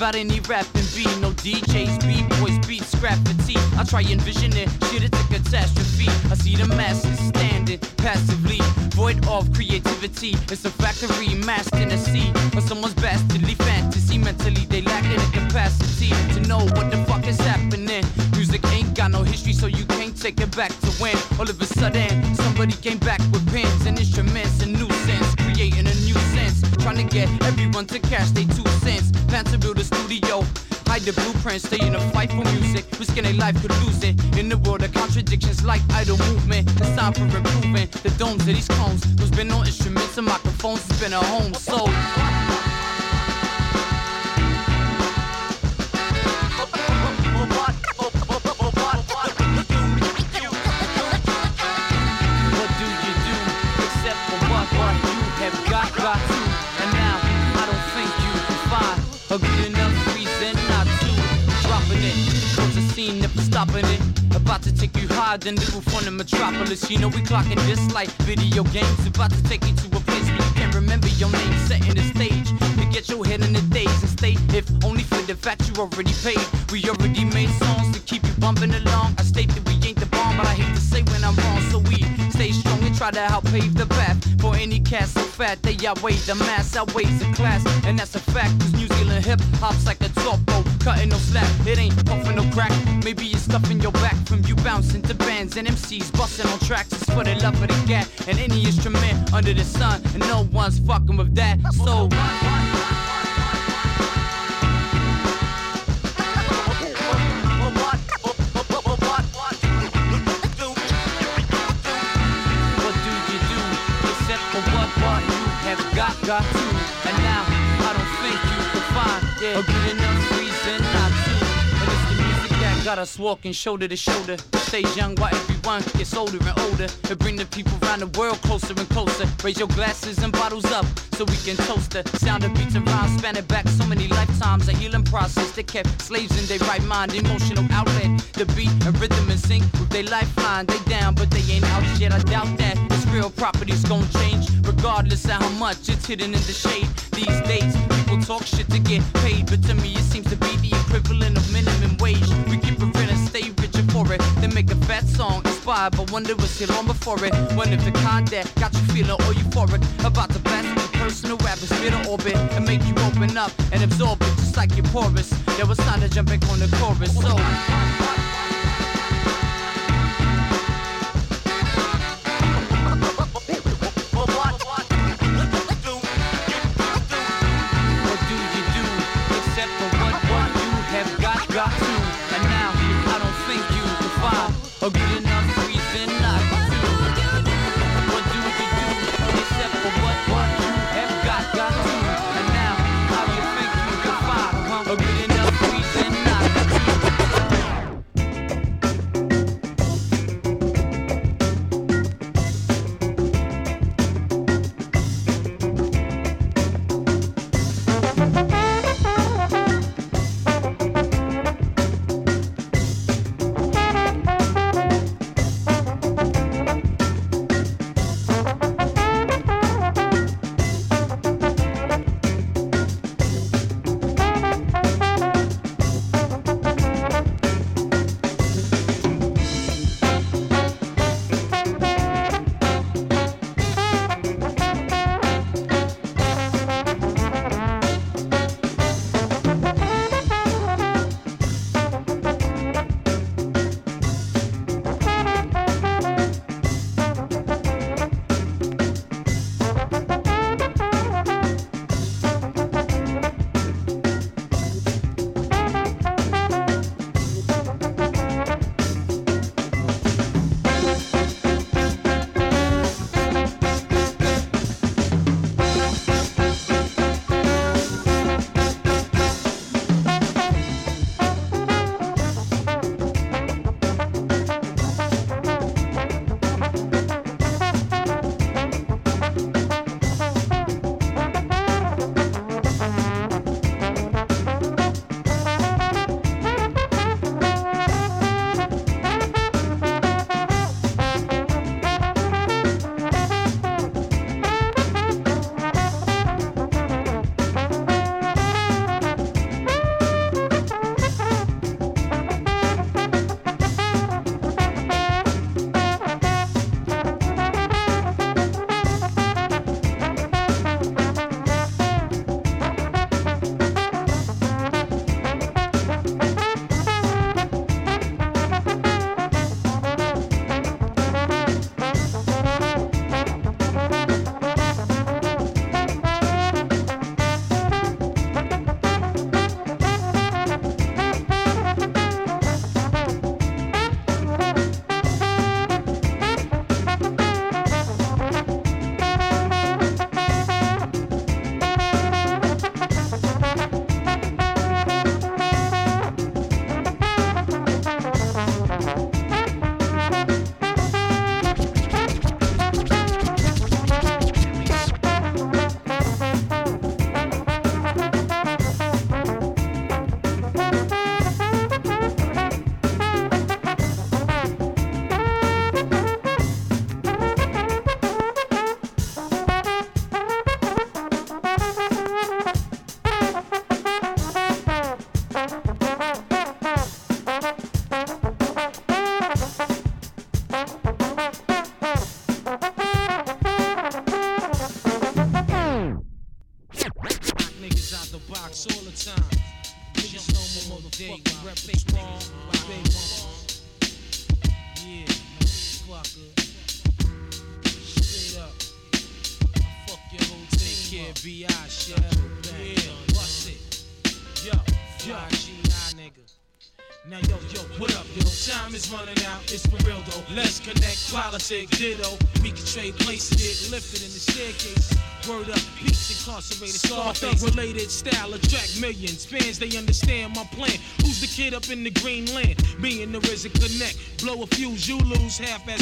without any rapping beat. No DJs, B-boys, beats, graffiti. I try envision it, shit, it's a catastrophe. I see the masses standing passively, void of creativity. It's a factory masked in a sea of someone's bastardly fantasy. Mentally, they lack in the capacity to know what the fuck is happening. Music ain't got no history, so you can't take it back to when all of a sudden somebody came back with pens and instruments and new sense, creating a new sense, trying to get everyone to cash their two cents. Plan to build a studio. Hide the blueprint, stay in a fight for music. Risking their life could lose it. In the world of contradictions like idle movement. It's time for improvement. The domes of these cones. There's been no instruments and microphones. It's been a home. So. Take you higher than the roof on the metropolis. You know we clocking this like video games. About to take you to a place where you can't remember your name, setting the stage. To get your head in the days and stay, if only for the fact you already paid. We already made songs to keep you bumping along. I state that we ain't the bomb, but I hate to say when I'm wrong. So we try to help pave the path for any cat so fat they outweigh the mass, outweighs the class, and that's a fact. Cause New Zealand hip hop's like a turbo, cutting no slack. It ain't puffing no crack. Maybe it's stuffing your back from you bouncing to bands and MCs busting on tracks. It's for the love of the gat and any instrument under the sun, and no one's fucking with that. So. Got to? And now I don't think you can find a good enough reason not to. And it's the music that got us walking shoulder to shoulder. Stay young while everyone gets older and older. And bring the people around the world closer and closer. Raise your glasses and bottles up so we can toast the sound of beats and rhymes spanning back so many lifetimes. A healing process that kept slaves in their right mind. Emotional outlet, the beat and rhythm and sync with their lifeline. They down, but they ain't out yet. I doubt that this real property's gonna change, regardless of how much it's hidden in the shade. These days, people talk shit to get paid, but to me it seems to be the equivalent of minimum wage. We keep it and stay richer for it. Then make a fat song inspired, but wonder what's here long before it. One of the kind that got you feeling all euphoric about the the personal spit an orbit and make you open up and absorb it just like your porous. There was time to jump back on the chorus, so. In the green land? And the RZA connect. Blow a fuse, you lose. Half get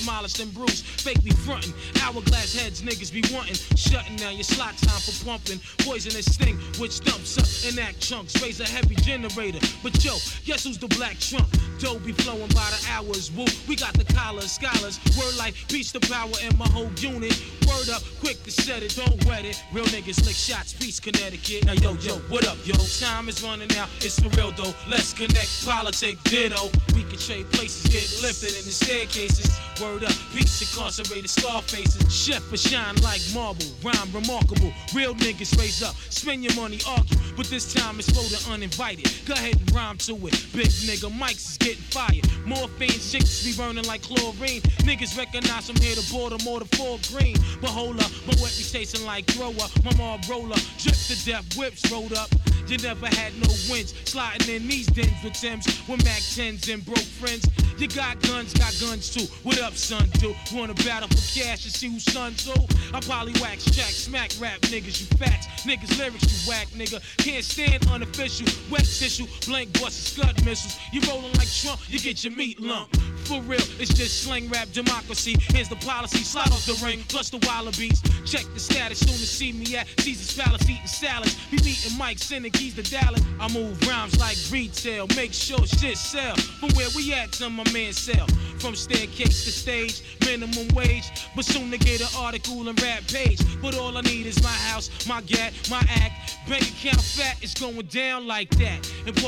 demolished and bruised. Fake be frontin'. Hourglass heads, niggas be wantin'. Shutting down your slot time for pumping. Poisonous sting, which dumps up and act chunks. Raise a heavy generator. But yo, guess who's the black trunk? Dough be flowing by the hours. Woo, we got the collars, scholars. Word like peace to power in my whole unit. Word up, quick to set it, don't wet it. Real niggas lick shots, peace, Connecticut. Now yo, yo, what up, yo? Time is running out, it's for real though. Let's connect, politic, ditto. We can trade places, get lifted in the staircases. Word up, peace, incarcerated scar faces. Chef for shine like marble, rhyme remarkable. Real niggas raise up, spend your money, argue. But this time it's the uninvited. Go ahead and rhyme to it. Big nigga, mics is getting fired. Morphine chicks be burning like chlorine. Niggas recognize from here to Baltimore to Fort Greene. But hold up, my wet be tasting like thrower. My mom roller, drip to death, whips rolled up. You never had no wins. Sliding in these dens with Timbs, with Mac 10s and broke friends. You got guns, got guns too. What up, son? Do wanna battle for cash and see who son too? I probably wax track, smack rap niggas, you fats. Niggas lyrics, you whack nigga. Can't stand unofficial, wet tissue, blank busts, scud missiles. You rolling like Trump, you get your meat lump. For real, it's just slang rap democracy. Here's the policy, slide off the ring, plus the Wallabees. Check the status, soon to see me at Caesar's Palace eating salads. Be meeting Mike, sending keys to Dallas. I move rhymes like retail, make sure shit sell. From where we at to my man sell. From staircase to stage, minimum wage. But soon to get an article and rap page. But all I need is my house, my gat, my act. Bank account fat is going down like that. With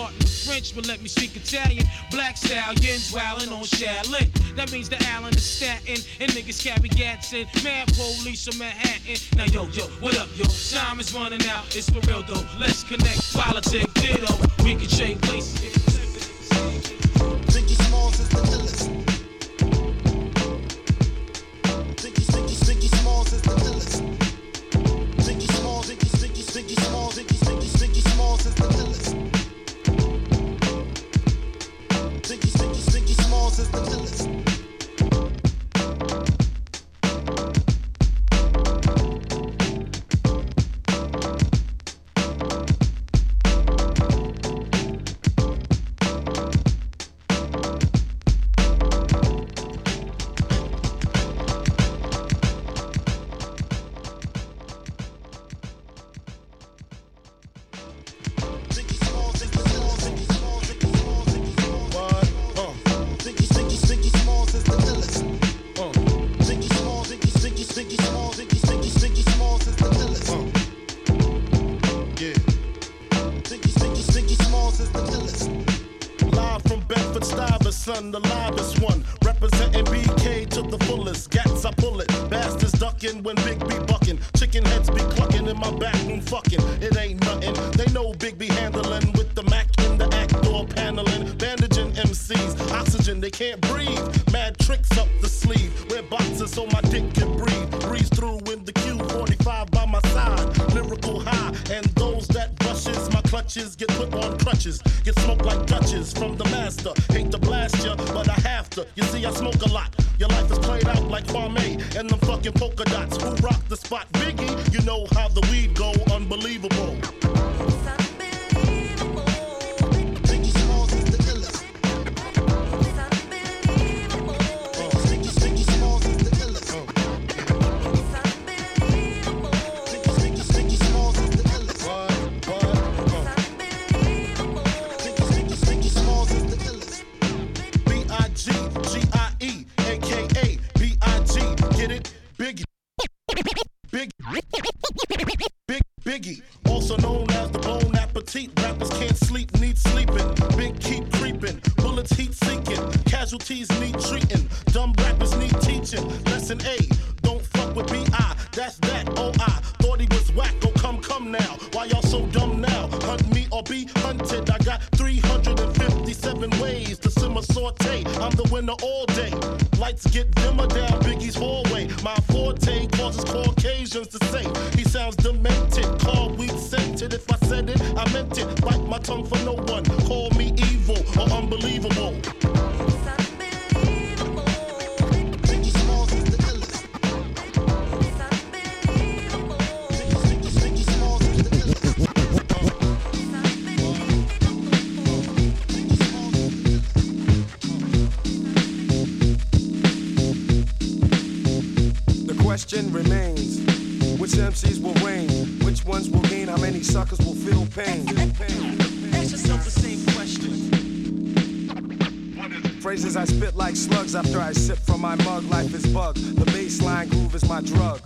French, but let me speak Italian. Black stallions wildin' on Shaolin. That means the Allen is statin. And niggas carry gats in. Mad police from Manhattan. Now yo, yo, what up, yo? Time is running out. It's for real though. Let's connect. Politics, ditto. We can trade places. Biggie Smalls is the illest. Biggie Smalls, Biggie, Biggie, Biggie Smalls, I got 357 ways to simmer saute. I'm the winner all day. Lights get dimmer down Biggie's hallway. My forte causes Caucasians to say he sounds demented. Call weed scented. If I said it, I meant it. Bite my tongue for no one. Call me evil or unbelievable. MCs will reign? Which ones will gain? How many suckers will feel pain? Ask yourself the same question. Phrases I spit like slugs after I sip from my mug. Life is bug. The bassline groove is my drug.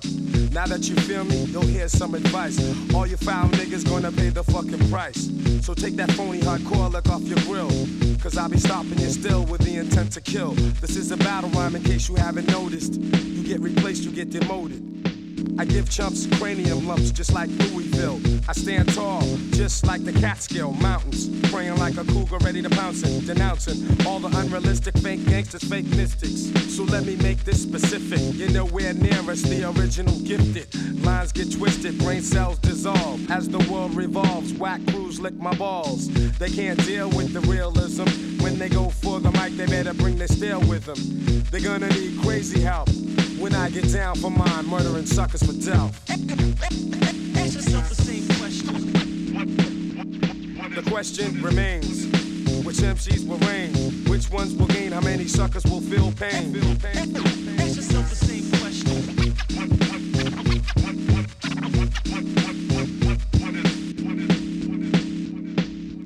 Now that you feel me, you'll hear some advice. All you foul niggas gonna pay the fucking price. So take that phony hardcore look off your grill. Cause I'll be stopping you still with the intent to kill. This is a battle rhyme in case you haven't noticed. You get replaced, you get demoted. I give chumps cranium lumps just like Louisville. I stand tall, just like the Catskill Mountains. Preying like a cougar ready to pounce it. Denouncing all the unrealistic fake gangsters, fake mystics. So let me make this specific. You're nowhere near us, the original gifted. Lines get twisted, brain cells dissolve. As the world revolves, whack crews lick my balls. They can't deal with the realism. When they go for the mic, they better bring their steel with them. They're gonna need crazy help. When I get down for mine, murdering suckers for death. Ask yourself the same question. The question remains which MCs will reign? Which ones will gain? How many suckers will feel pain? Feel pain. Ask yourself the same question.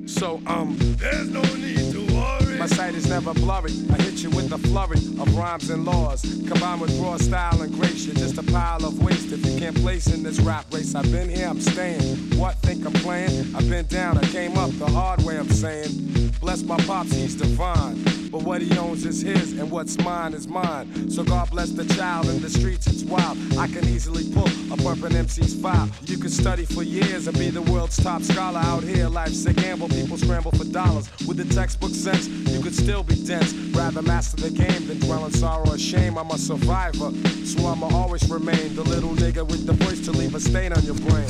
So, um, there's no need to worry. My sight is never blurry. With a flurry of rhymes and laws. Combined with raw style and grace, you're just a pile of waste. If you can't place in this rap race, I've been here, I'm staying. What, think I'm playing? I've been down, I came up the hard way, I'm saying. Bless my pops, he's divine. But what he owns is his, and what's mine is mine. So God bless the child in the streets, it's wild. I can easily pull a purple MC's file. You could study for years and be the world's top scholar out here. Life's a gamble, people scramble for dollars. With the textbook sense, you could still be dense. Rather master the game than dwell in sorrow or shame. I'm a survivor, so I'ma always remain the little nigga with the voice to leave a stain on your brain.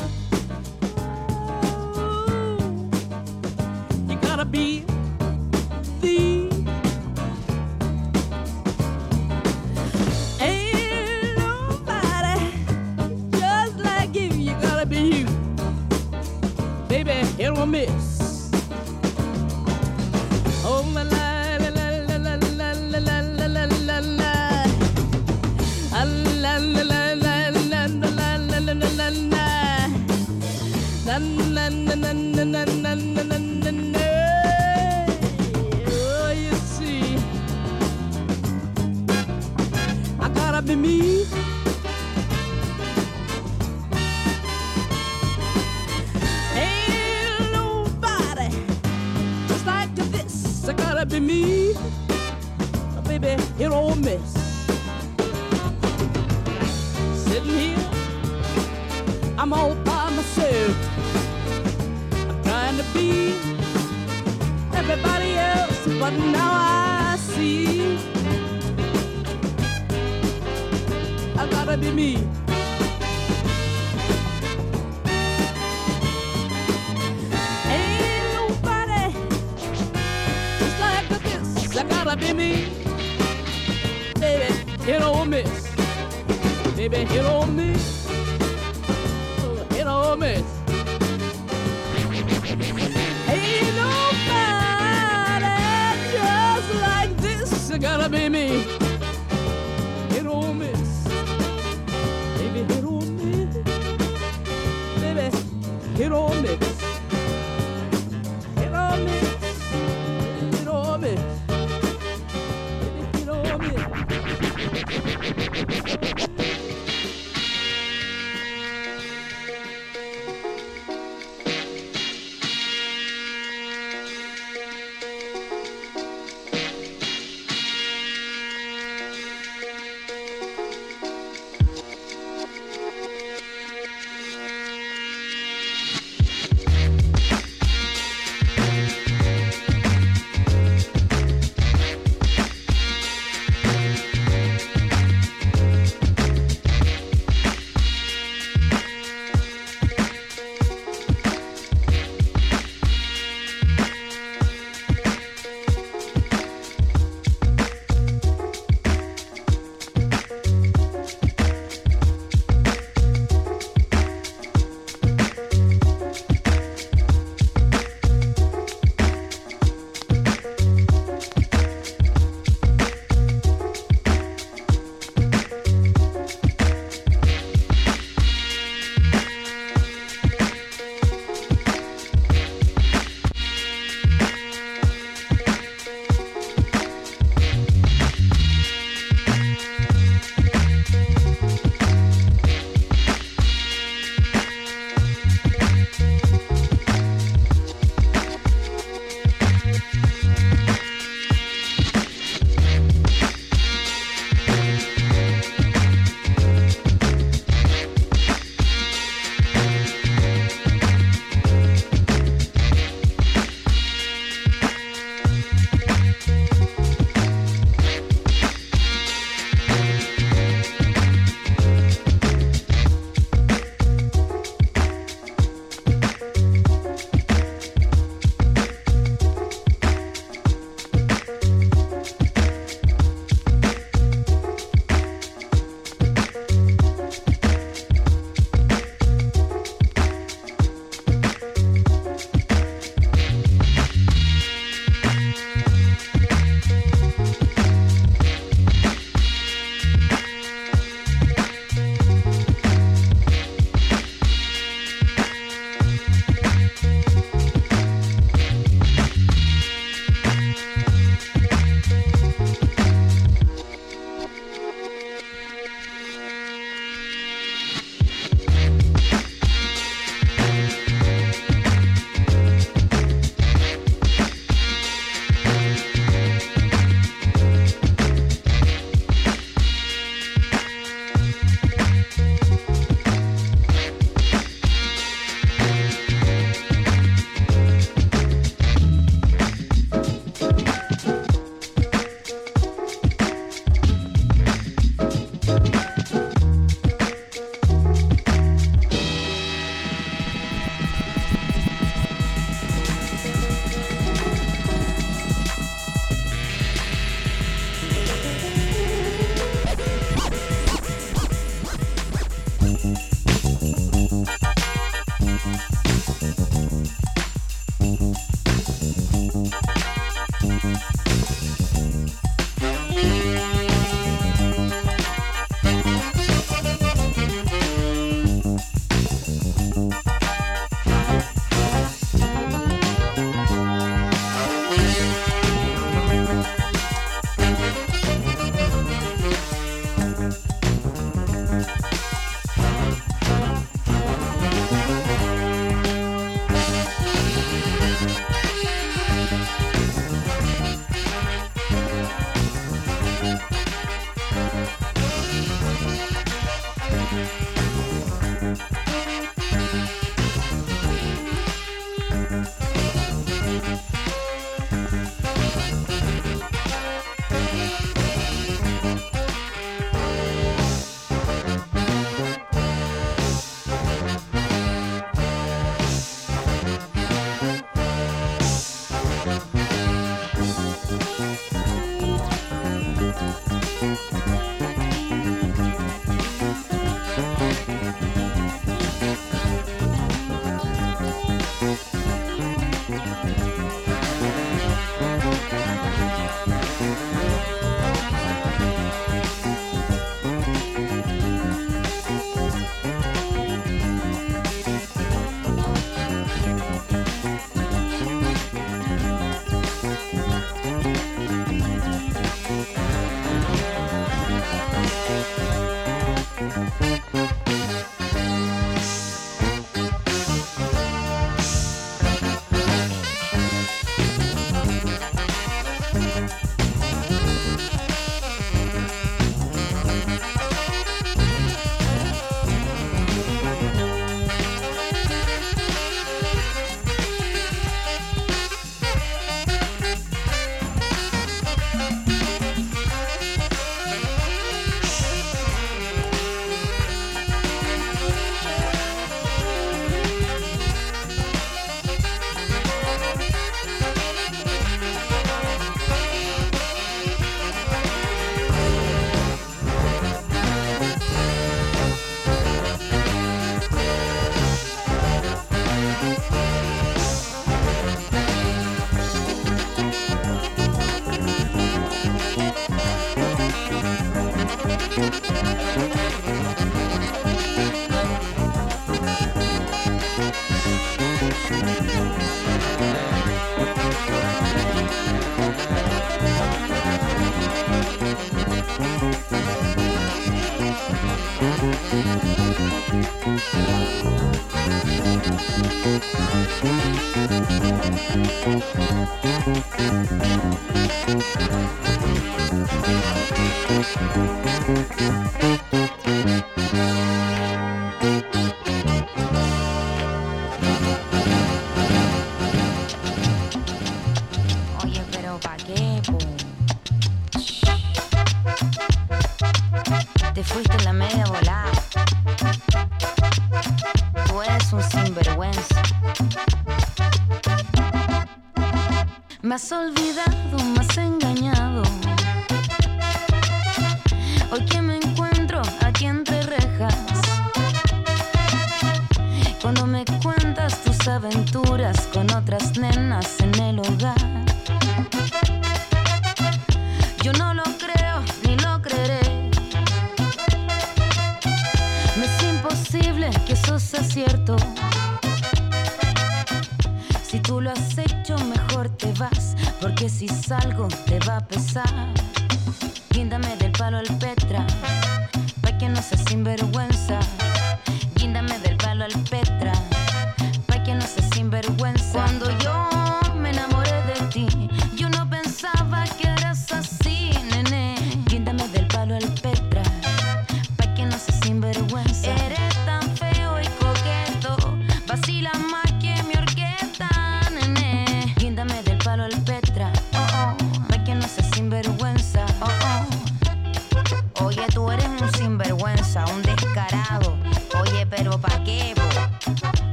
gotta be me. Baby, hit or miss. Baby, hit or miss. Hit or miss.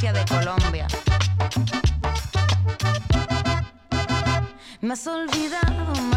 Trae toda la mafia de Colombia. Me has olvidado, me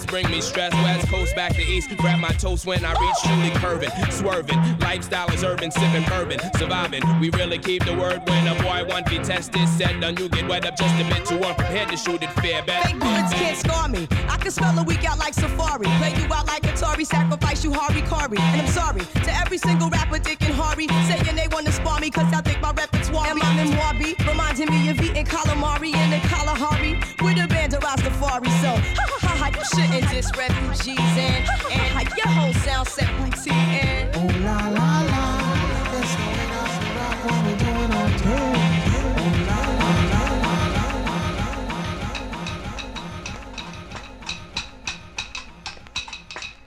wanna bring me stress. West coast back to east. Grab my toast when I reach truly curving, swerving. Lifestyle is urban, sipping bourbon, surviving. We really keep the word when a boy want be tested. Said done, you get wet up just a bit too unprepared to shoot it fair. Bet. Fake bullets can't scar me. I can spell a week out like Safari. Play you out like Atari, sacrifice you Hari Kari. And I'm sorry to every single rapper, Dick and Harry, saying they diss refugees and, and your whole sound set routine. Ooh la la la, it's the way that we rock when we doing our thing. Ooh la la la la.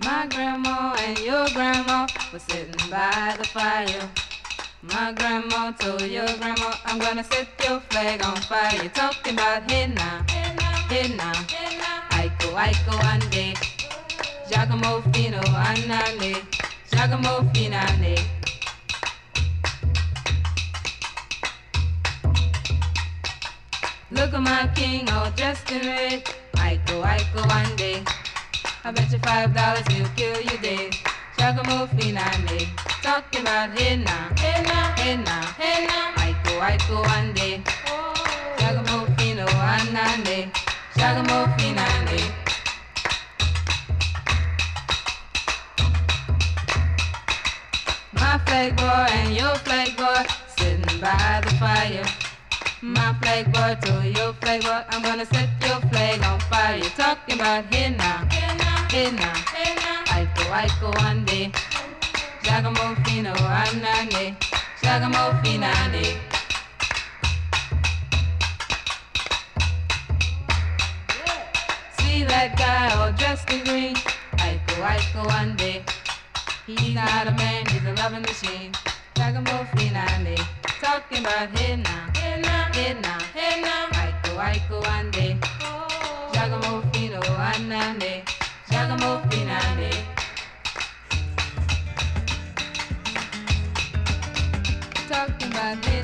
My grandma and your grandma were sitting by the fire. My grandma told your grandma, I'm gonna set Jagamofino oh, Anane, Jagamofinane. Look at my king all dressed in red. Ico, go one day. I bet you five dollars he'll kill you dead. Jagamofinane. Talking about henna, henna, henna, henna. Ico, Ico, one day. Jagamofino oh, Anane, Jagamofinane. Flag boy and your flag boy sitting by the fire. My flag boy to your flag boy, I'm gonna set your flag on fire. You're talking about here now, here now, Aiko, Aiko, ande. Giacomo Fino, anane. Giacomo Finane. See that guy all dressed in green? Aiko, Aiko, ande. He's not a man, he's a loving machine. Giacomo Finane. Talking about him now, hey now, hey now, hey now. Aiko, Aiko, ande. Giacomo Fino, anane. Giacomo Finane. Talking about hey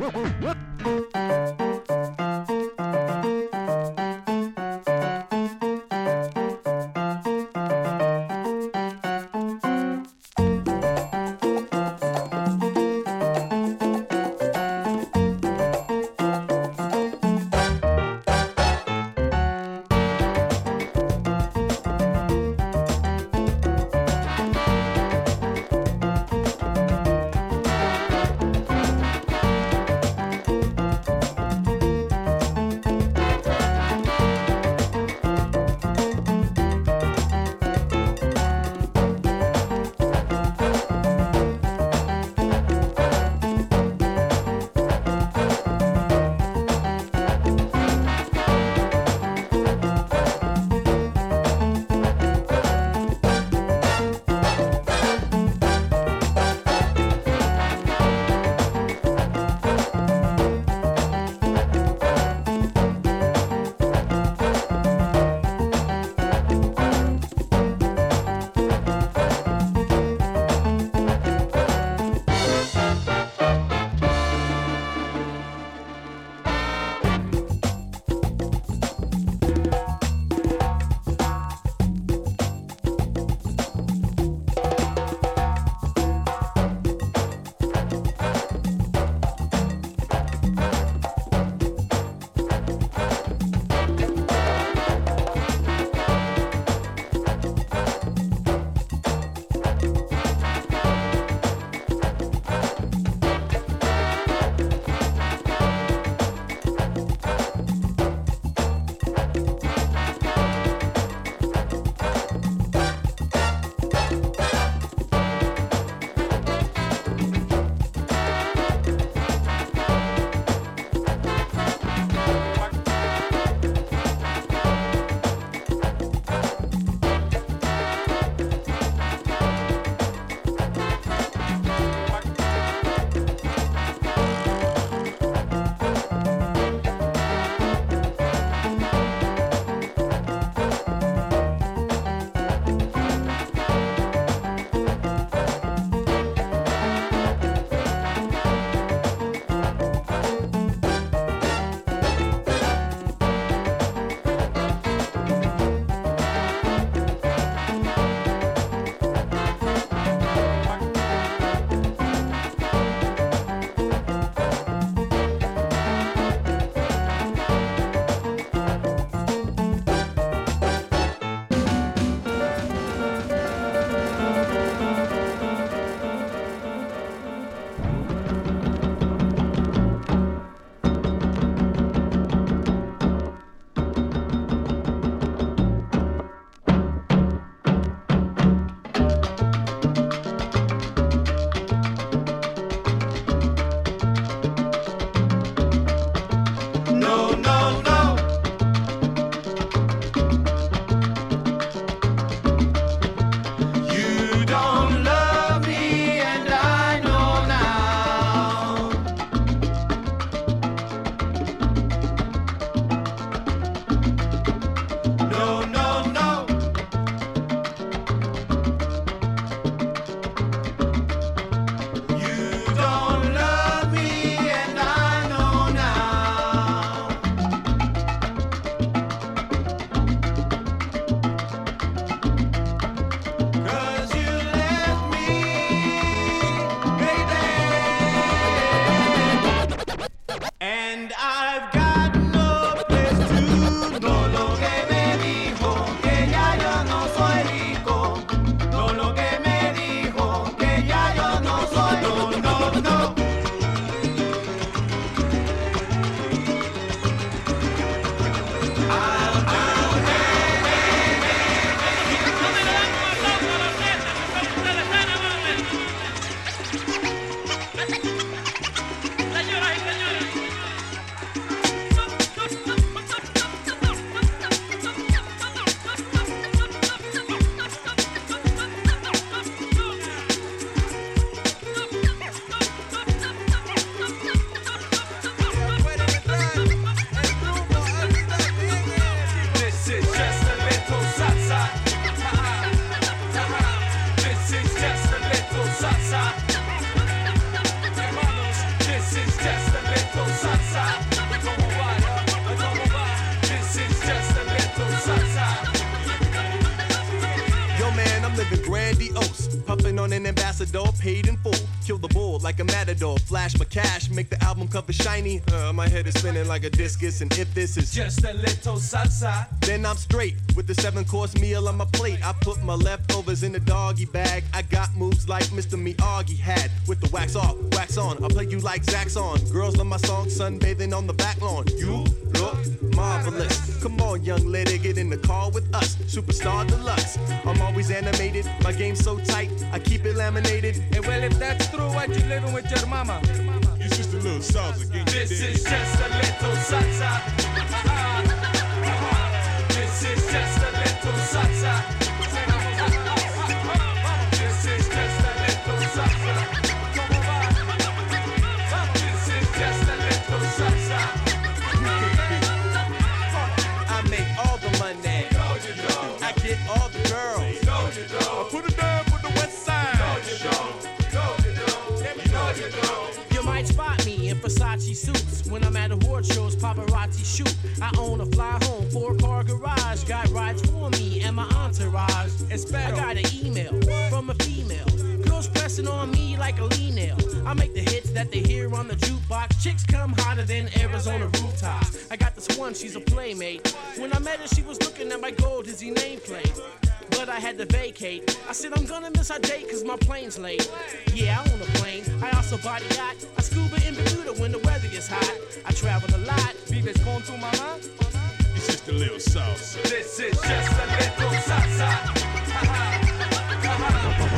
Whoa, whoa, whoa. Head is spinning like a discus, and if this is just a little salsa, then I'm straight with the seven course meal on my plate. I put my leftovers in the doggy bag. I got moves like Mr. Miyagi had with the wax off, wax on. I play you like Zaxxon. Girls love my song, sunbathing on the back lawn. You look marvelous. Come on, young lady, get in the car with us. Superstar deluxe. I'm always animated, my game's so tight, I keep it laminated. And well, if that's true, why you living with your mama? It's just Again, this is just a little salsa. Award shows, paparazzi shoot. I own a fly home, four car garage, got rides for me and my entourage. I got an email from a female. Girls pressing on me like a lean nail. I make the hits that they hear on the jukebox. Chicks come hotter than Arizona rooftops. I got this one, she's a playmate. When I met her, she was looking at my gold dizzy nameplate but I had to vacate. I said I'm gonna miss our date cause my plane's late. Yeah, I own a plane. I also body yacht. I scuba in Bermuda when the weather gets hot. I travel a lot. Vives con tu mamá? It's just a little salsa. This is just a little salsa.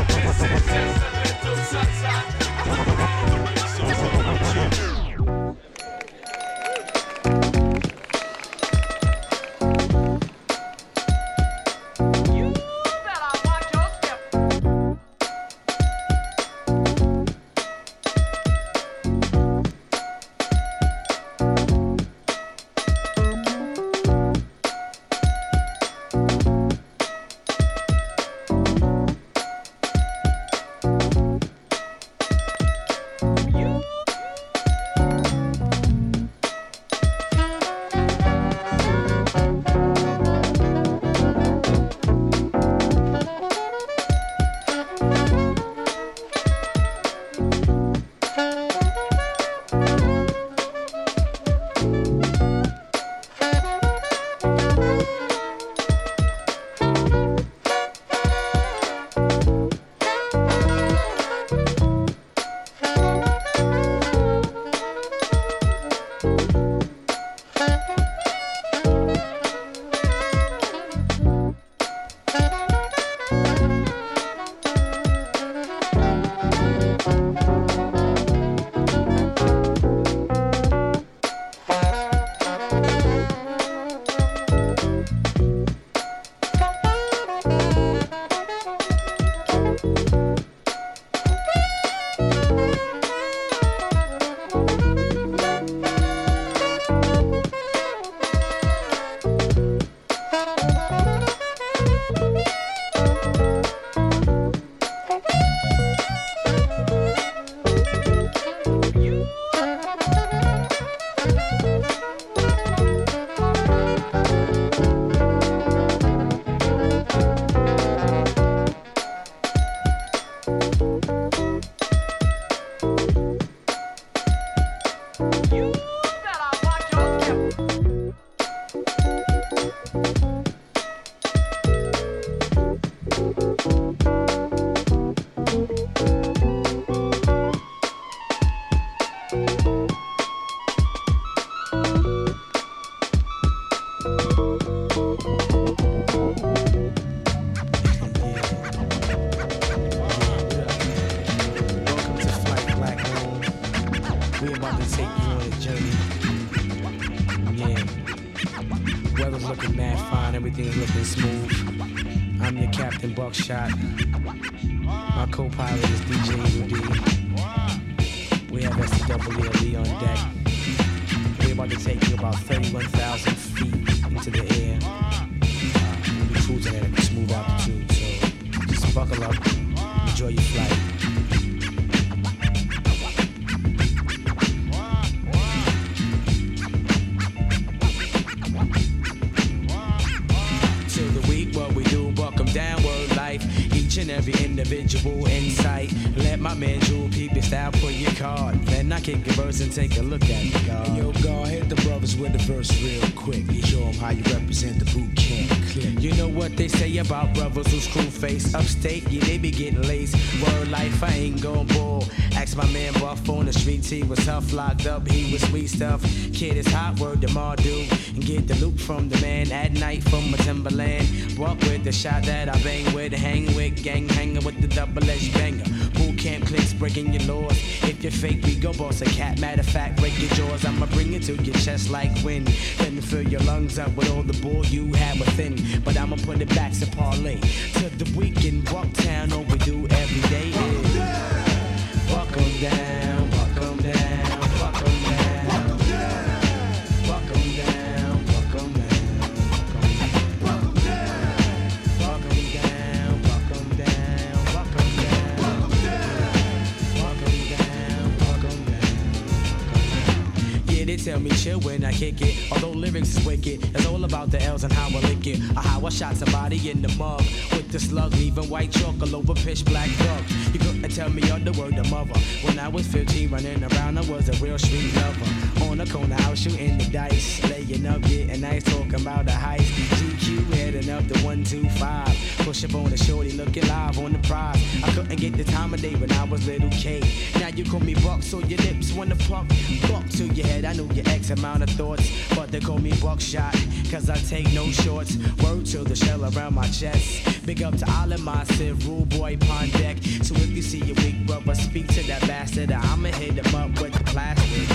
this is just a little salsa. Look at the guard. Yo, God, hit the brothers with the verse real quick. You show them how you represent the boot camp Clik. You know what they say about brothers whose crew face upstate? Yeah, they be getting laced. Word life, I ain't gon' bull. Ask my man Buff on the streets, he was tough, locked up, he was sweet stuff. Kid is hot, word to Mardu. And get the loot from the man at night from my Timberland. Walk with the shot that I bang with, hang with, gang hanging with the double edged banger. Camp clicks breaking your laws. If you're fake, we go boss a cat. Matter of fact, break your jaws. I'ma bring it to your chest like wind. Then fill your lungs up with all the bull you have within. But I'ma put it back to parlay. To the weekend, Bucktown, all we do every day is. Buck 'em down, tell me chill when I kick it. Although lyrics is wicked, it's all about the L's and how I lick it. Or how I shot somebody in the mug with the slug, leaving white chalk all over pitch black rug. You couldn't tell me other word the mother. When I was 15, running around, I was a real street lover. On the corner, I was shooting the dice, laying up, getting nice, talking about the heist. GQ heading up the 125. Push up on the shorty, looking live on the prize. I couldn't get the time of day when I was little K. Now you call me Buck, so your lips wanna pump. Buck to your head, I know your X amount of thoughts. But they call me Buckshot, cause I take no shorts. Word to the shell around my chest. Big up to all of my rule boy, pond deck. If you see a weak brother, speak to that bastard. I'ma hit him up with the plastic.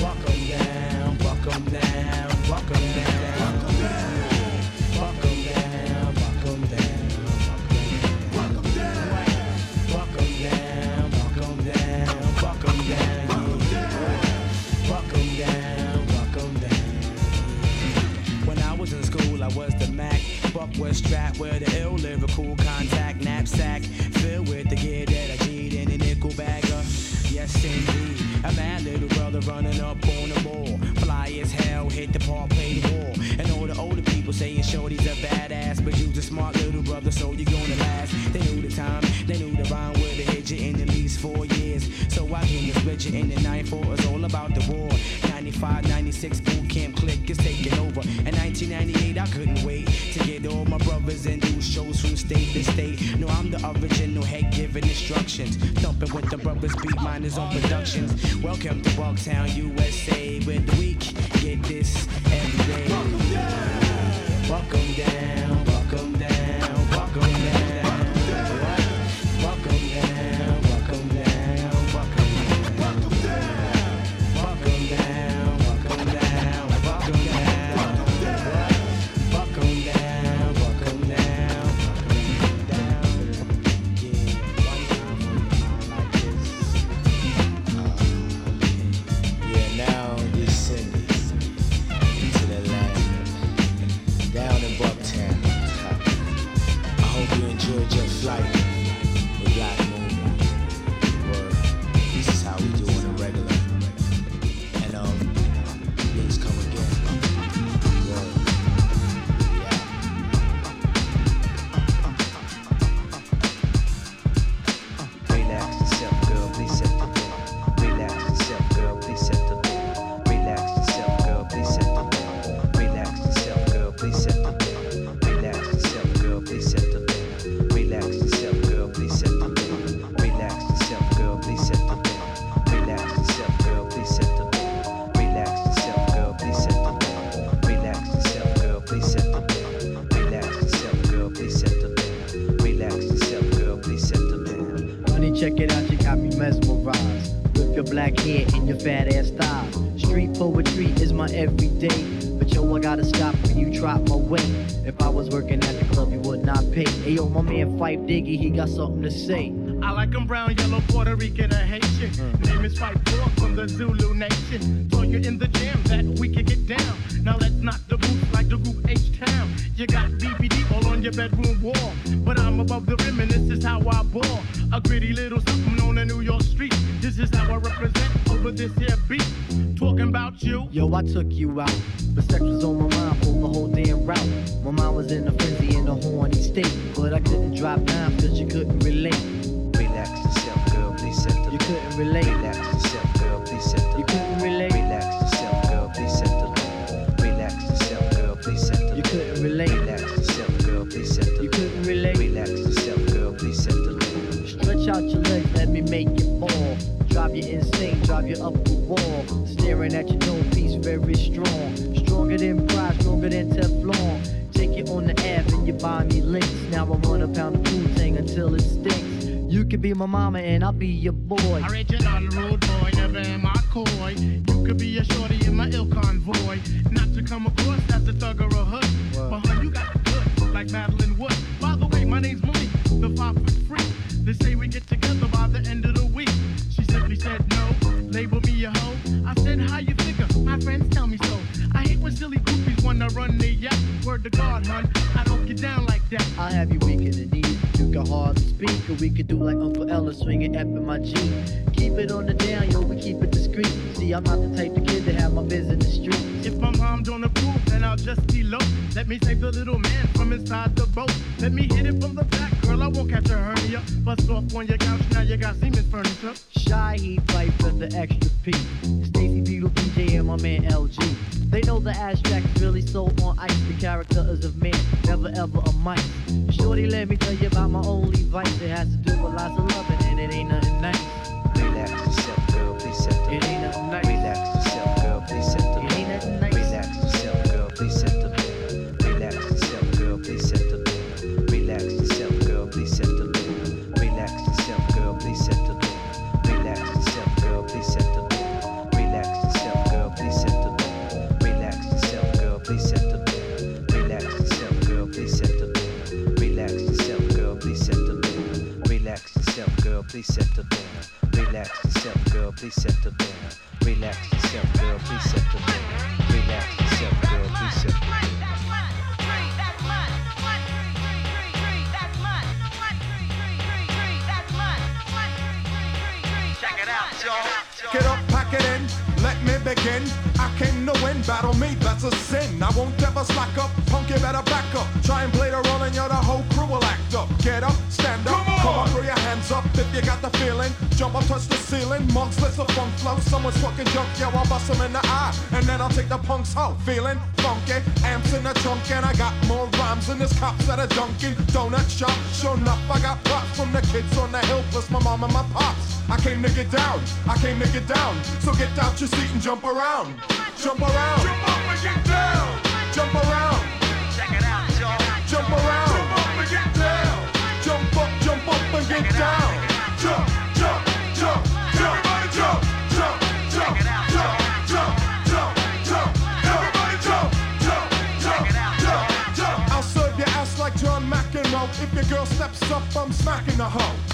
Buck 'em down, buck 'em down, buck 'em down. Buck 'em down, down. Down, down, down. Down, buck 'em down. When I was in school, I was the Mac. Buck was strapped with the ill lyrical contact knapsack filled with the gear that I need in a nickel bagger. Uh, yes, indeed. A mad little brother running up on the wall. Fly as hell, hit the park, play the wall. And all the older people saying Shorty's a badass. But you's a smart little brother, so you're gonna last. They knew the time, they knew the rhyme would have hit you in at least four years. So I came to split you in the 9-4. It's all about the war. 95, 96 boot camp Clik is taking over. In 1998, I couldn't wait to get all my brothers and do shows from state to state. No, I'm the original head giving instructions. Thumping with the brothers, beat miners on productions. Welcome to Bucktown, USA, where the week get this every day. Welcome down, welcome down, to say. I like 'em brown, man from inside the boat. Let me hit it from the back, girl. I won't catch a hernia. Bust off on your couch, now you got Seaman's furniture. Shy heat fight for the extra P. Stacy Beetle, PJ, and my man LG. They know the abstract's really so on ice. The character is of man, never ever a mice. Shorty, let me tell you about my only vice. It has to do with lots of loving, and it ain't nothing nice. Please set the Relax yourself, girl, please set the Relax yourself, girl, please set begin. I came to win, battle me, that's a sin. I won't ever slack up, punk, you better back up. Try and play the role and you're the whole crew will act up. Get up, stand up, come on, throw your hands up if you got the feeling. Jump up, touch the ceiling, monks, let's a funk flow. Someone's fucking junk, yo, I'll bust them in the eye. And then I'll take the punks out, feeling funky. Amps in the trunk, and I got more rhymes than this cops at a Dunkin' Donut shop. Sure enough, I got props from the kids on the hill, plus my mom and my pops. I came to get down, I came to get down. So get out your seat and jump around. Jump around. Jump up and get down. Jump around. Check it out, y'all. Jump around. Jump up and get down. Jump up, jump up and get down. Jump, jump, jump, jump. Everybody jump, jump, jump, jump, jump, jump, jump. Everybody jump, jump, jump, jump, jump. I'll serve your ass like John McEnroe. If your girl steps up, I'm smacking the hoe.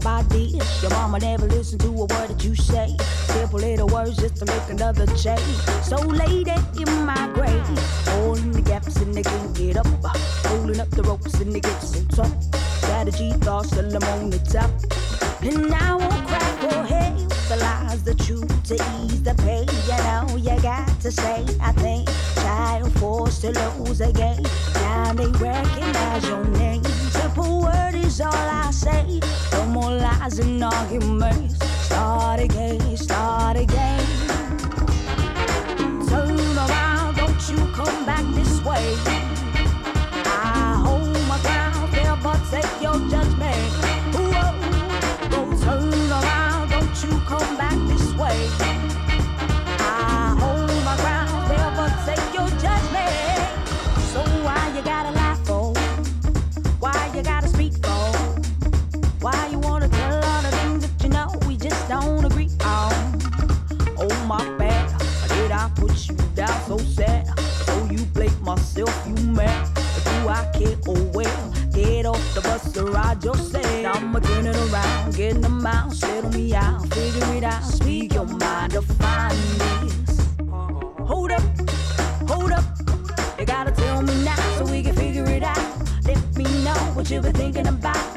this. Your mama never listened to a word that you say. Simple little words just to make another change. So lady in my grave, holding the gaps and they can't get up. Holding up the ropes and they get so tough. Strategy, thoughts till I'm on the top. And I won't cry for help. The lies, the truth to ease the pain. You know you got to say, I think. Child forced to lose again. Now they recognize your name. Simple word is all I say. No more lies and arguments. Start again, start again. Turn around, don't you come back this way. Ride yourself. I'ma turn it around, getting them out, settle me out, figure it out, speak your mind, define this. Hold up, hold up, you gotta tell me now so we can figure it out. Let me know what you been thinking about.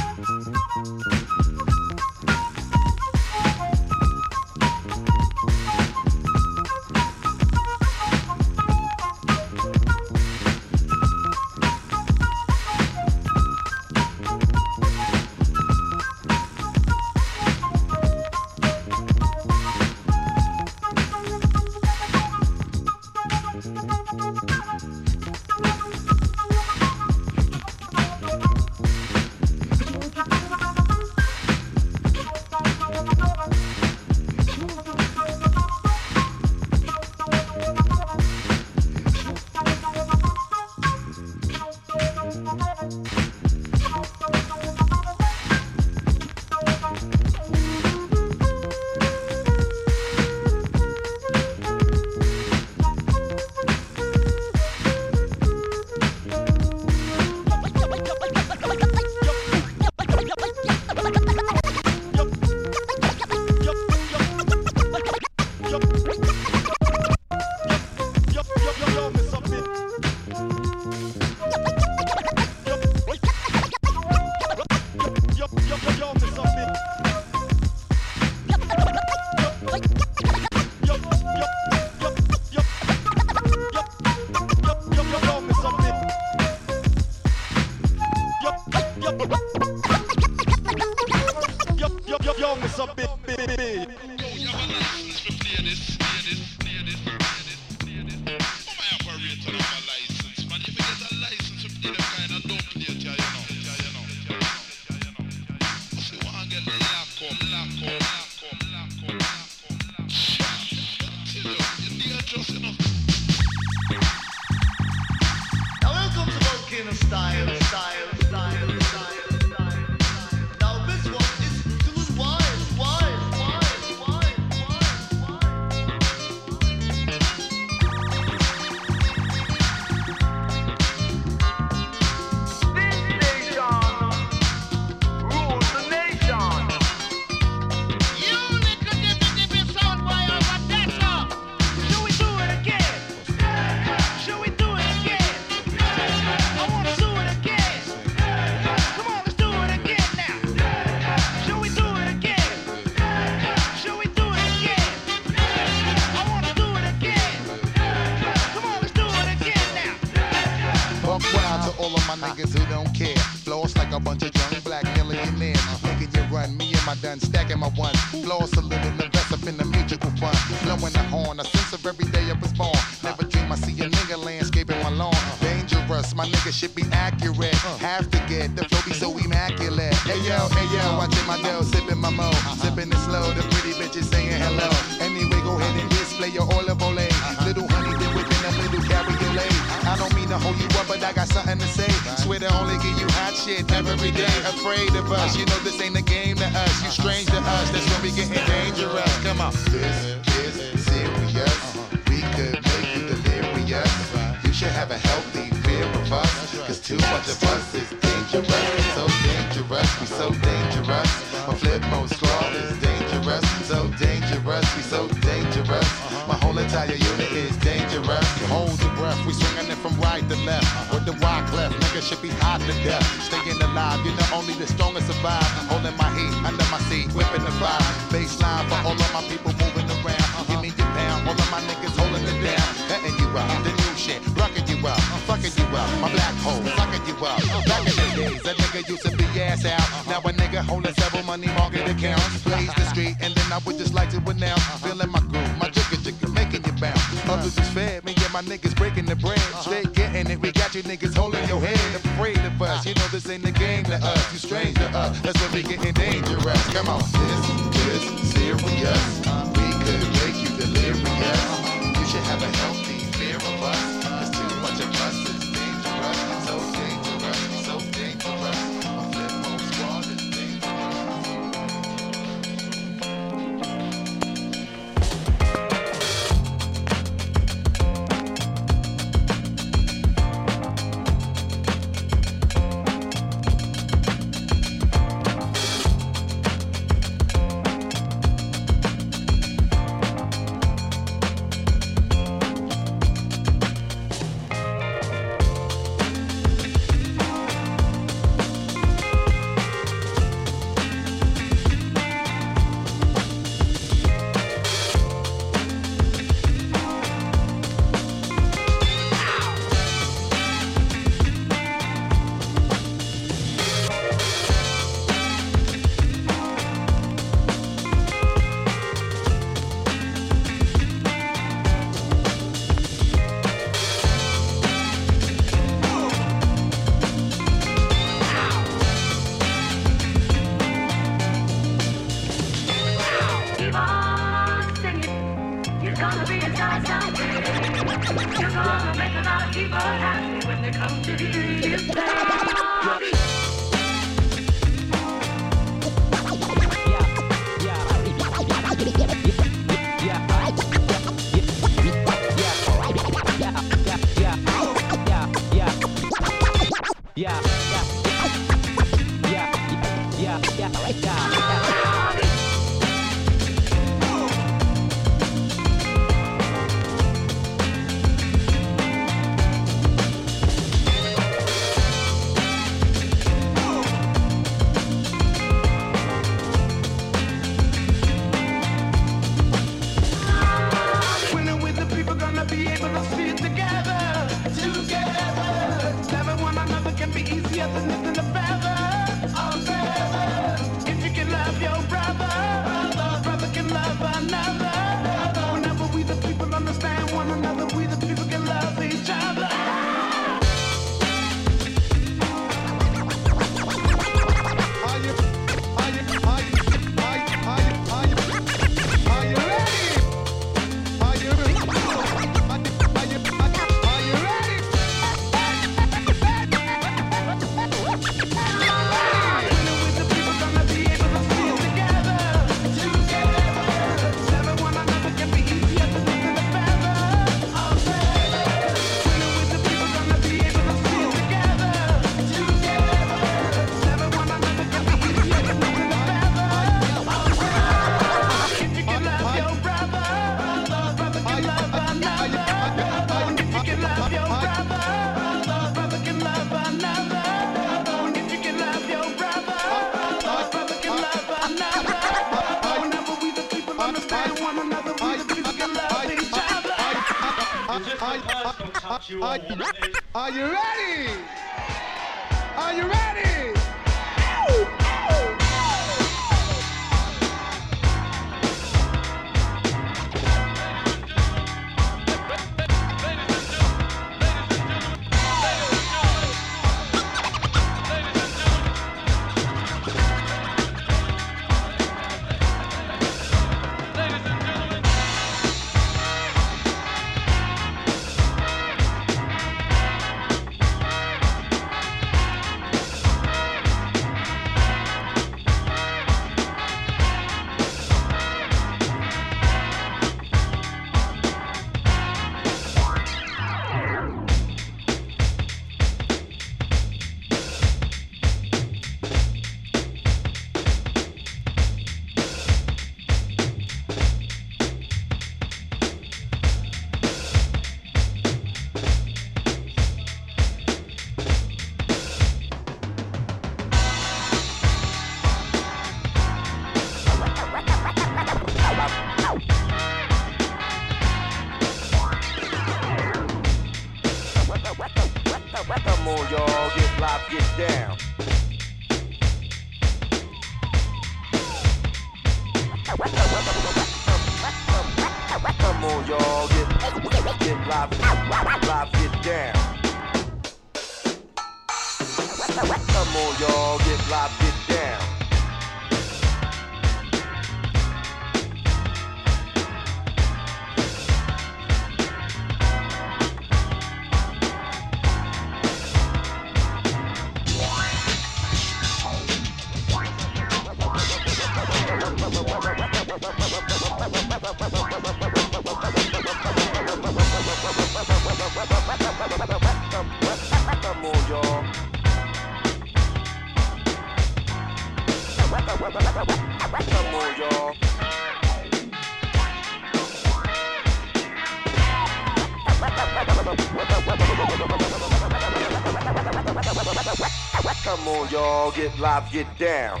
down, y'all. Get live, get down.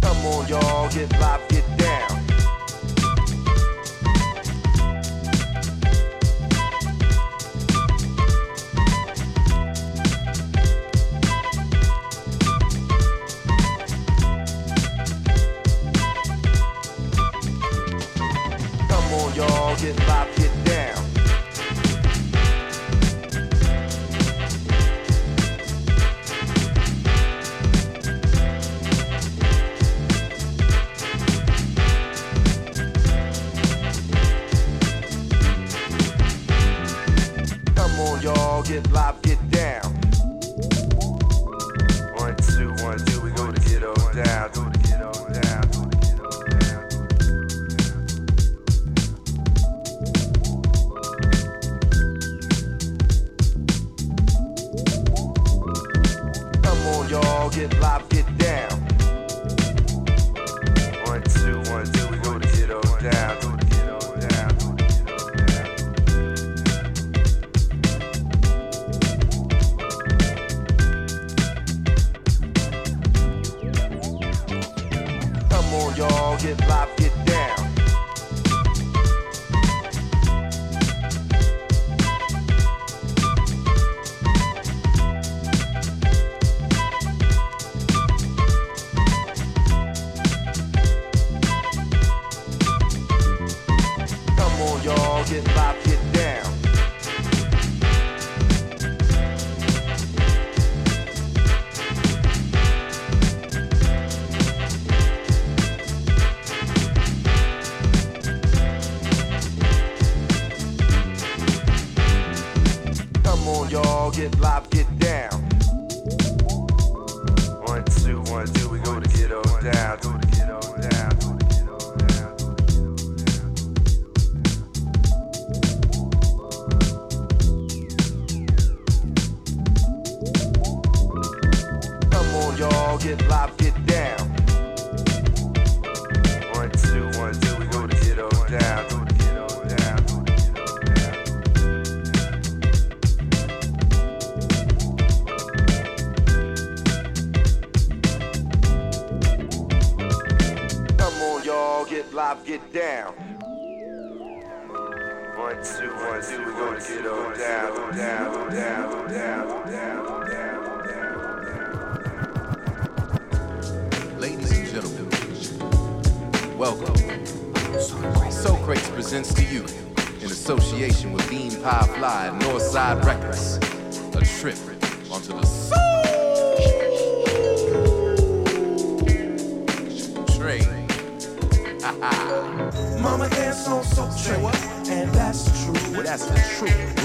Come on, y'all. Get live, get lie. Presents to you, in association with Bean Pie Fly and Northside Records, a trip onto the soul train. Mama dance on Soul Train, and that's true. Well, that's the truth.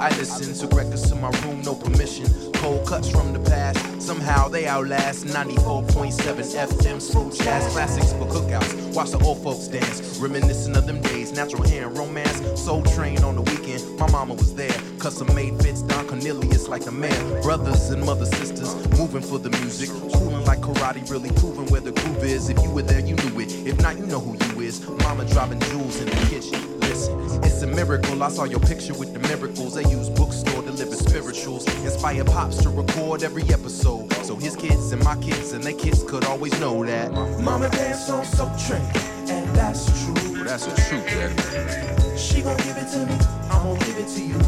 I listened to records in my room, no permission. Cold cuts from the past, somehow they outlast 94.7 FM smooth jazz classics for cookouts. Watch the old folks dance, reminiscing of them days. Natural hair and romance, soul train on the weekend. My mama was there, custom made fits, Don Cornelius like a man. Brothers and mother sisters moving for the music, cooling like karate, really proving where the groove is. If you were there, you knew it. If not, you know who you is. Mama dropping jewels in the kitchen. Listen, it's a miracle. I saw your picture with the miracles. They use bookstore, deliver spirituals. Inspire pops to record every episode. So his kids and my kids and their kids could always know that. Mama dance on Soul Train, and that's true. That's the truth, Daddy. She gon' give it to me, I'm gon' give it to you.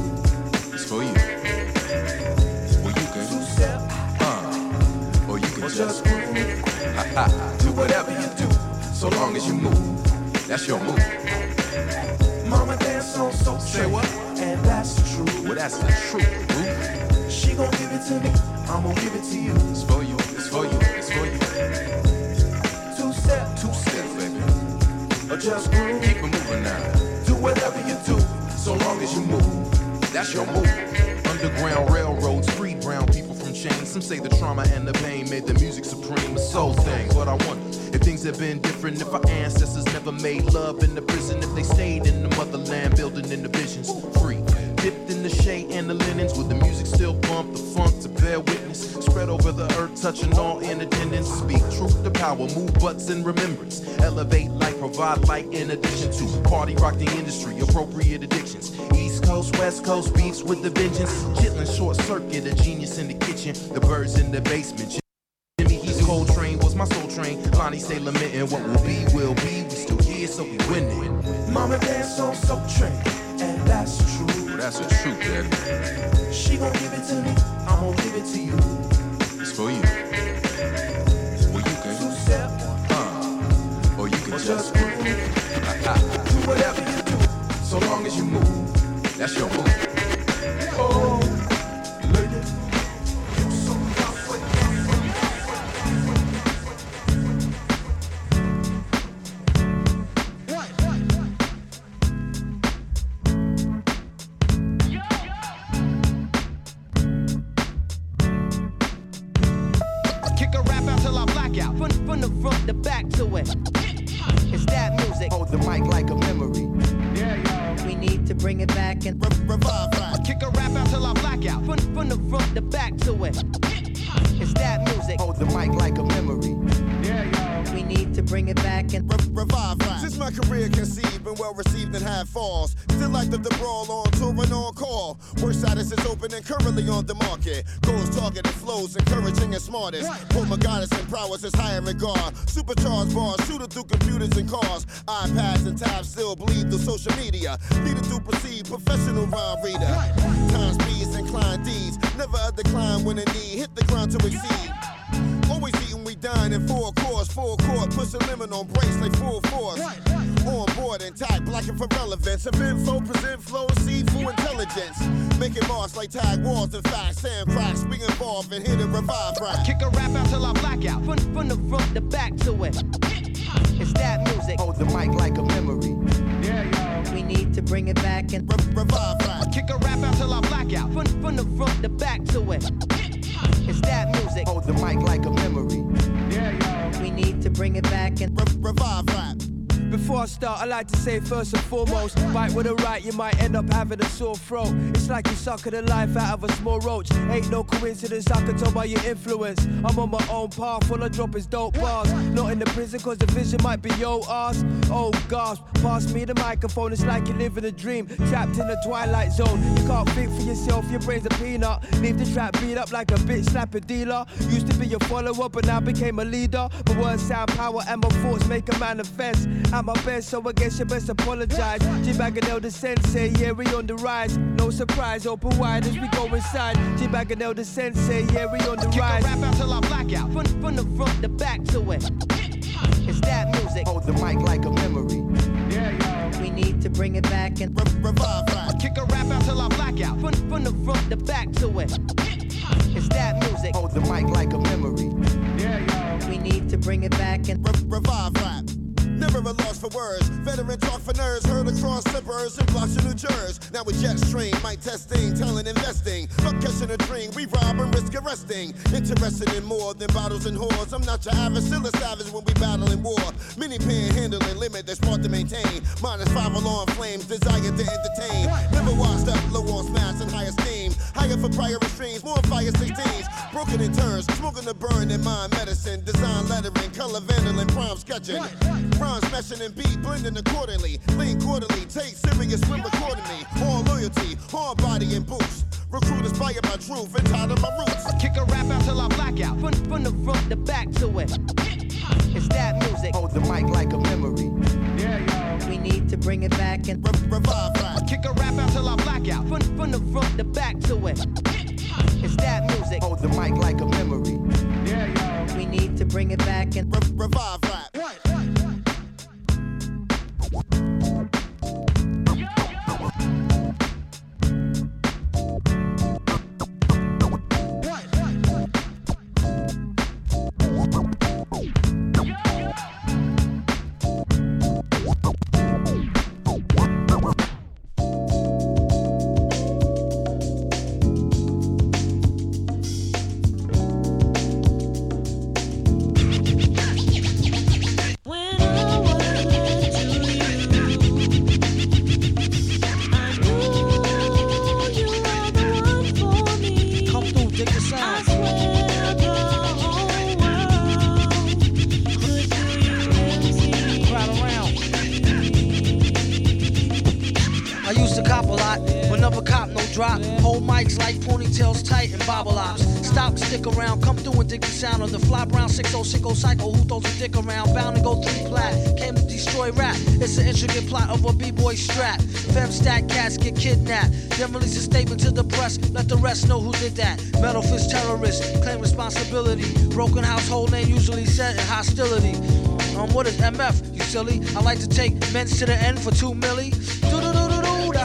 It's for you. Well, you can. Uh, or you can or just, just groove. ha ha, do whatever you do, so long as you move. That's your move. Mama dance on so Say what? and that's true. Well, that's the truth, boo. She gon' give it to me, I'm gon' give it to you. It's for you, it's for you, it's for you. Two step, Two steps, baby. or just. Keep it moving now. Do whatever you do, so long as you move. That's your move. Underground railroads free brown people from chains. Some say the trauma and the pain made the music supreme, a soul thing. But I if things have been different, if our ancestors never made love in the prison, if they stayed in the motherland, building in the visions free. Dipped in the shade and the linens, with the music still bump, the funk to bear witness. Spread over the earth, touching all in attendance. Speak truth to power, move butts in remembrance. Elevate light, provide light in addition to party rock the industry, appropriate addictions. East Coast, West Coast beefs with the vengeance. Chitlin short circuit, a genius in the kitchen. The birds in the basement. My soul train. Lonnie say lamenting what will be, will be. We still here, so we winning. Mama dance on Soul Train, and that's true. Well, that's the truth, Daddy. She gon' give it to me, I'm gon' give it to you. It's for you. Well, you can. Uh, or you can or just just ha, Do whatever you do, so long as you move. That's your move. Social media. Leader to proceed, professional rhyme reader. Times Time speeds, inclined deeds. Never a decline when a need hit the ground to exceed. Always eating, we dine in full course, full court. Push a lemon on brace like full force. On board and tight, blocking for relevance. Of info, present flow, see full intelligence. Making marks like tag walls and facts. Sand cracks, be involved and hit and revive rap. kick a rap out till I black out. From, from the front to back to it. It's that music. Hold the mic revive rap. Before I start, I like to say first and foremost, bite with a right, you might end up having a sore throat. It's like you sucking the life out of a small roach. Ain't no coincidence, I can tell by your influence. I'm on my own path, full of dropping dope bars. Not in the prison, cause the vision might be yo ass. Oh gosh, pass me the microphone, it's like you're living a dream. Trapped in the twilight zone, you can't think for yourself, your brain's a peanut. Leave the trap beat up like a bitch, slap a dealer. Used to be your follower, but now became a leader. But words sound power and my thoughts make a manifest. At my best, so I guess you best apologize. G Baganel the sensei, yeah, we on the rise. No surprise, open wide as we go inside. G Baganel the sensei, yeah, we on the Kick rise. a rap out till I black out. From, from the front to back to it. It's that music. Hold the mic like a memory. Yeah, we need to bring it back and revive that. Kick a rap out till I black out. From, from the front to back to it. It's that music. Hold the mic like a memory. Yeah, we need to bring it back and revive rap. Never a loss for words. Veteran talk for nerds. Heard across slippers and blocks of New Jersey. Now with jet stream, mic testing, talent investing. Fuck catching a dream. We rob and risk arresting. Interested in more than bottles and whores. I'm not your average, still a savage when we battle in war. Mini panhandling, limit that's smart to maintain. Minus five alarm flames, desire to entertain. Never washed up, low on smash and high esteem. Higher for prior extremes, more fire 16s. Broken in turns, smoking the burn in mind medicine. Design lettering, color vandalism, prime sketching. Prime smashing and beat, blending accordingly. Lean quarterly, take serious when recording me. All loyalty, hard body and boots. Recruit inspired by truth and tired of my roots. Kick a rap out till I black out. From, from the front to back to it. It's that music. Hold the mic like a memory. we need to bring it back and revive rap. Kick a rap out till I black out. From, from the front to back to it. It's that music. Hold the mic like a memory. we need to bring it back and revive rap. Come brown 6060 psycho who throws a dick around. Bound to go three plat, came to destroy rap. It's an intricate plot of a b-boy strap. Fem stack cats get kidnapped. Then release a statement to the press, let the rest know who did that. Metal fist terrorist, claim responsibility. Broken household name usually set in hostility. Um, what is MF, you silly? I like to take men's to the end for two milli. Do-do-do-do-do,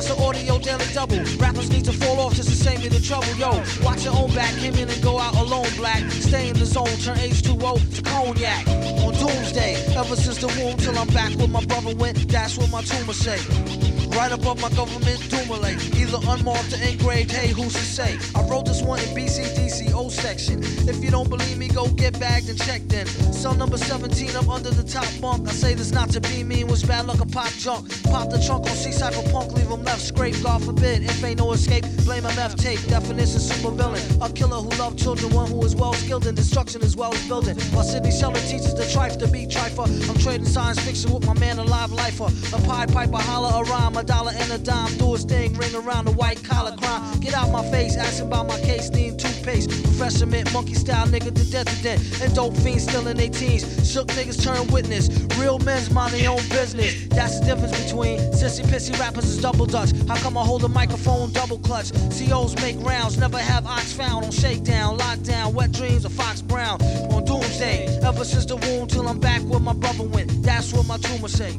that's an audio daily double. Rappers need to fall off just to save me the trouble. Yo, watch your own back, came in and go out alone, black. Stay in the zone, turn H2O to cognac. On doomsday, ever since the womb till I'm back where my brother went, that's what my tumor say. Right above my government doomulate, either unmarked or engraved, hey, who's to say? I wrote this one in BCDC O section. If you don't believe me, go get bagged and checked in. Cell number 17 up under the top bunk. I say this not to be mean, was bad luck a pop junk. Pop the trunk on C Cypherpunk, leave him left scrape, God forbid. If ain't no escape, blame MF tape. Definition super villain. A killer who loved children, one who is well skilled in destruction as well as building. While Sidney Sheldon teaches the trife to be trifer. I'm trading science fiction with my man, alive live lifer. A pie piper, holler a rhyme, a dollar and a dime. Do a thing, ring around the white collar crime. Get out my face, asking about my case, steam toothpaste. Refreshment, monkey style nigga to death to death. And dope fiends still in their teens. Shook niggas turn witness. Real men's mind their own business. That's the difference between sissy pissy rappers is double dutch. How come I hold a microphone double clutch? COs make rounds, never have ox found on shakedown, lockdown, wet dreams of Fox Brown on doomsday. Ever since the womb till I'm back where my brother went. That's what my tumor say.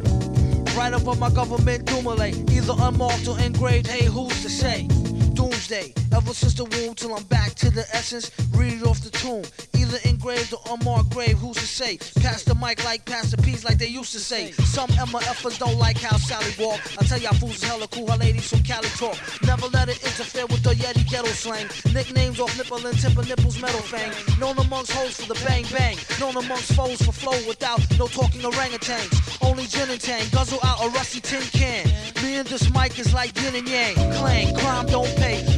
Right above my government doomulate, either unmarked or engraved. Hey, who's to say? Doomsday, ever since the womb till I'm back to the essence. Read it off the tomb. Either engraved or unmarked grave, who's to say? Pass the mic like Pass the Peas like they used to say. Some MFers don't like how Sally walk. I tell y'all fools is hella cool, how ladies from Cali talk. Never let it interfere with the Yeti ghetto slang. Nicknames off nipple and of nipples metal fang. Known amongst hoes for the bang bang. Known amongst foes for flow without no talking orangutans. Only gin and tang, guzzle out a rusty tin can. Me and this mic is like yin and yang. Clang, crime don't pay.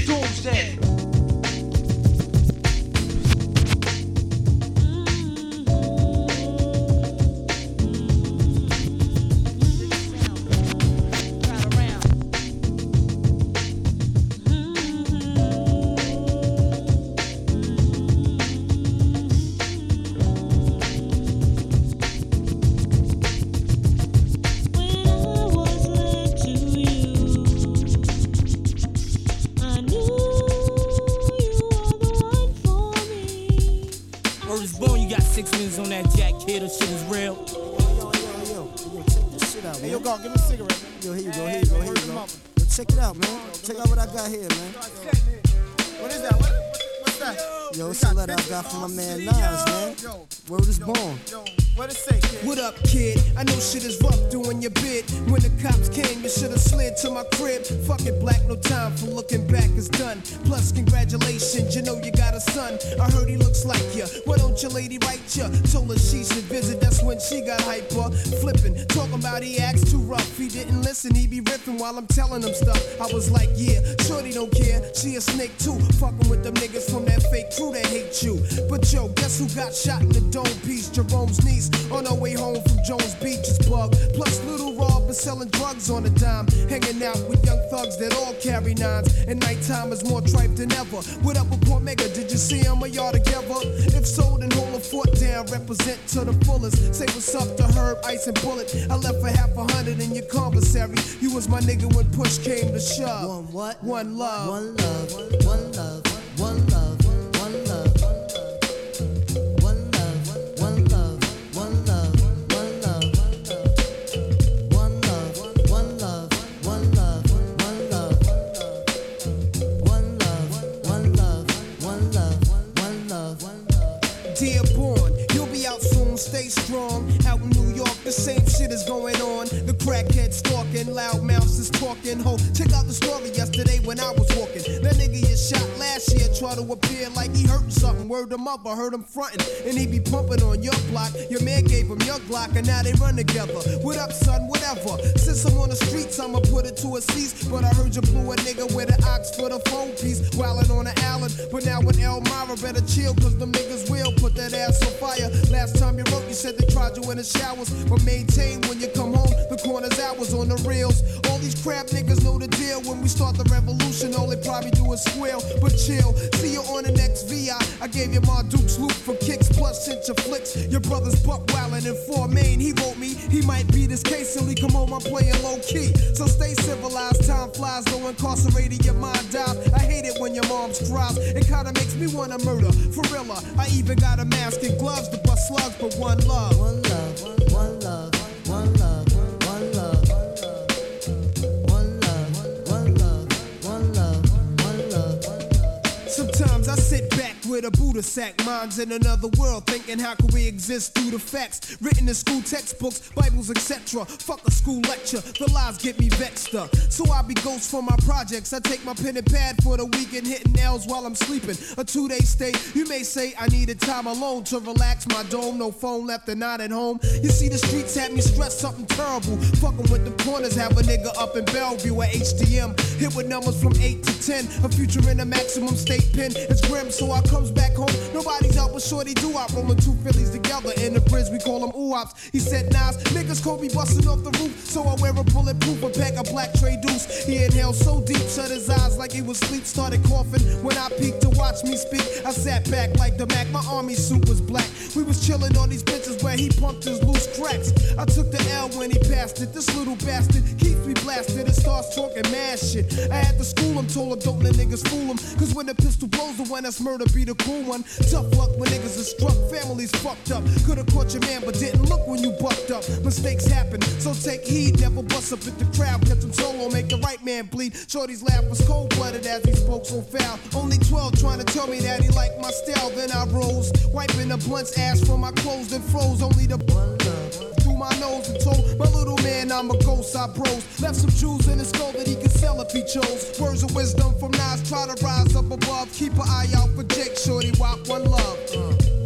Doomsday. Six minutes on that jack kid, that shit is real. Hey, yo, go, give me a cigarette. Yo, here you go, here you go, here you go. Yo, check it out, man. Check out what I got here, man. What is that? What, what's that? Yo, it's a letter I got from my man Nas, man. Word is born. What it say, kid? What up, kid? I know shit is rough doing your bid. When the cops came, you should've slid to my crib. Fuck it, black, no time for looking back, it's done. Plus, congratulations, you know you got a son. I heard he looks like ya. Why don't your lady write ya? Told her she should visit, that's when she got hyper. Flipping, talking about he acts too rough. He didn't listen, he be ripping while I'm telling him stuff. I was like, yeah, shorty don't care. She a snake too. Fucking with them niggas from that fake crew that hate you. But yo, guess who got shot in the dome piece? Jerome's niece on her way home from Jones Beach is bug. Plus, little Rob is selling drugs on a dime. Hanging out with young thugs that all carry nines. And nighttime is more tripe than ever. What up with Cormega? Did you see him or y'all together? If so, then hold a foot down. Represent to the fullest. Say what's up to Herb, Ice, and Bullet. I left for half a hundred in your commissary. You was my nigga when push came to shove. One what? One love. One love. One love. One love. Stay strong. Out in New York, the same shit is going on. The crackhead stalking, loud mouths is talking. Ho, check out the story yesterday when I was walking. That nigga you shot last year try to appear like he hurting something. Word him up, I heard him fronting. And he be pumping on your block. Your man gave him your Glock, and now they run together. What up, son? Whatever. Since I'm on the streets, I'ma put it to a cease. But I heard you blew a nigga with an ox for the phone piece. Wildin' on the island. But now with Elmira, better chill, cause them niggas will put that ass on fire. Last time you wrote, you said they tried you in the showers. But maintain when you come home, the corner's hours on the reels. All these crap niggas know the deal. When we start the revolution, all they probably do is squeal. But chill, see you on the next VI. I gave you my Duke's loop for kicks, plus sent your flicks. Your brother's buck wildin' in four main. He wrote me, he might be this case till he come home. I'm playing low key. So stay civilized, time flies, though incarcerated, your mind dies. I hate it when your mom's cries. It kinda makes me wanna murder. For real, I even got a mask and gloves to bust slugs, but one love. One love. With a Buddha sack, minds in another world, thinking how can we exist through the facts written in school textbooks, Bibles, etc. Fuck a school lecture, the lies get me vexed up. So I be ghost for my projects. I take my pen and pad for the weekend, hitting nails while I'm sleeping. A two day stay, you may say I needed time alone to relax my dome. No phone left and not at home. You see, the streets had me stressed something terrible. Fucking with the corners, have a nigga up in Bellevue at HDM. Hit with numbers from 8 to 10. A future in a maximum state pen. It's grim, so I comes back home, nobody's out but Shorty do out rolling two Phillies together in the bridge. We call them oops. He said, Nas, niggas Kobe busting off the roof, so I wear a bulletproof a pack of black tray deuce. He inhaled so deep, shut his eyes like he was asleep, started coughing. When I peeked to watch me speak, I sat back like the Mac. My army suit was black. We was chilling on these benches where he pumped his loose cracks. I took the L when he passed it. This little bastard keeps me blasted and starts talking mad shit. I had to school him, told him don't let niggas fool him. Cause when the pistol blows, the one that's murder be the cool one. Tough luck when niggas are struck, families fucked up. Could've caught your man, but didn't look when you bucked up. Mistakes happen, so take heed. Never bust up at the crowd, catch him solo, make the right man bleed. Shorty's laugh was cold blooded as he spoke so foul. Only 12 trying to tell me that he liked my style. Then I rose, wiping the blunt's ass from my clothes, then froze. Only the through my nose and told my little man I'm a ghost. I bros left some jewels in his skull that he could sell if he chose. Words of wisdom from Nas, try to rise up above. Keep an eye out for Jake Shorty. Walk one love. Uh.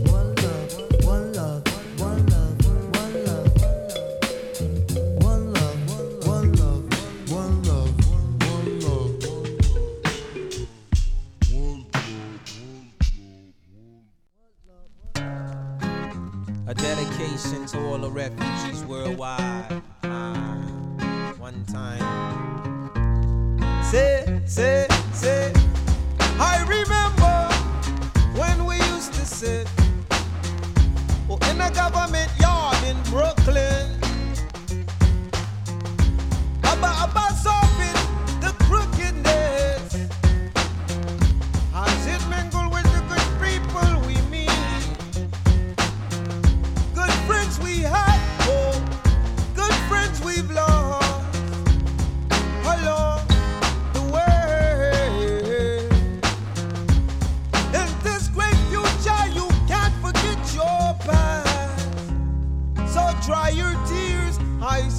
To all the refugees worldwide. Ah, one time. Say, say, say. I remember when we used to sit oh, in a government yard in Brooklyn. About, about solving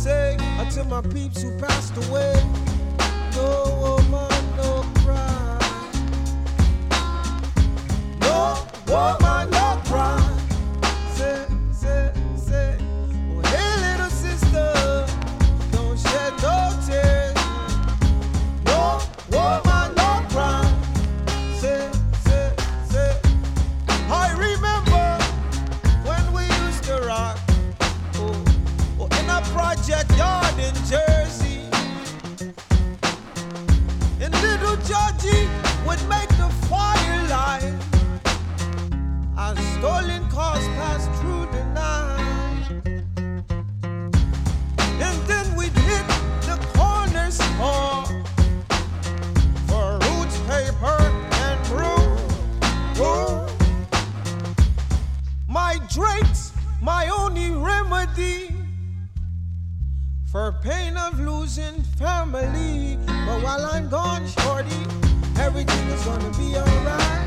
say, until my peeps who passed away. No woman, no cry. No woman, no cry. Stolen cars passed through the night. And then we'd hit the corner store for roots, paper, and brew. brew. My drinks, my only remedy for pain of losing family. But while I'm gone, shorty, everything is gonna be alright.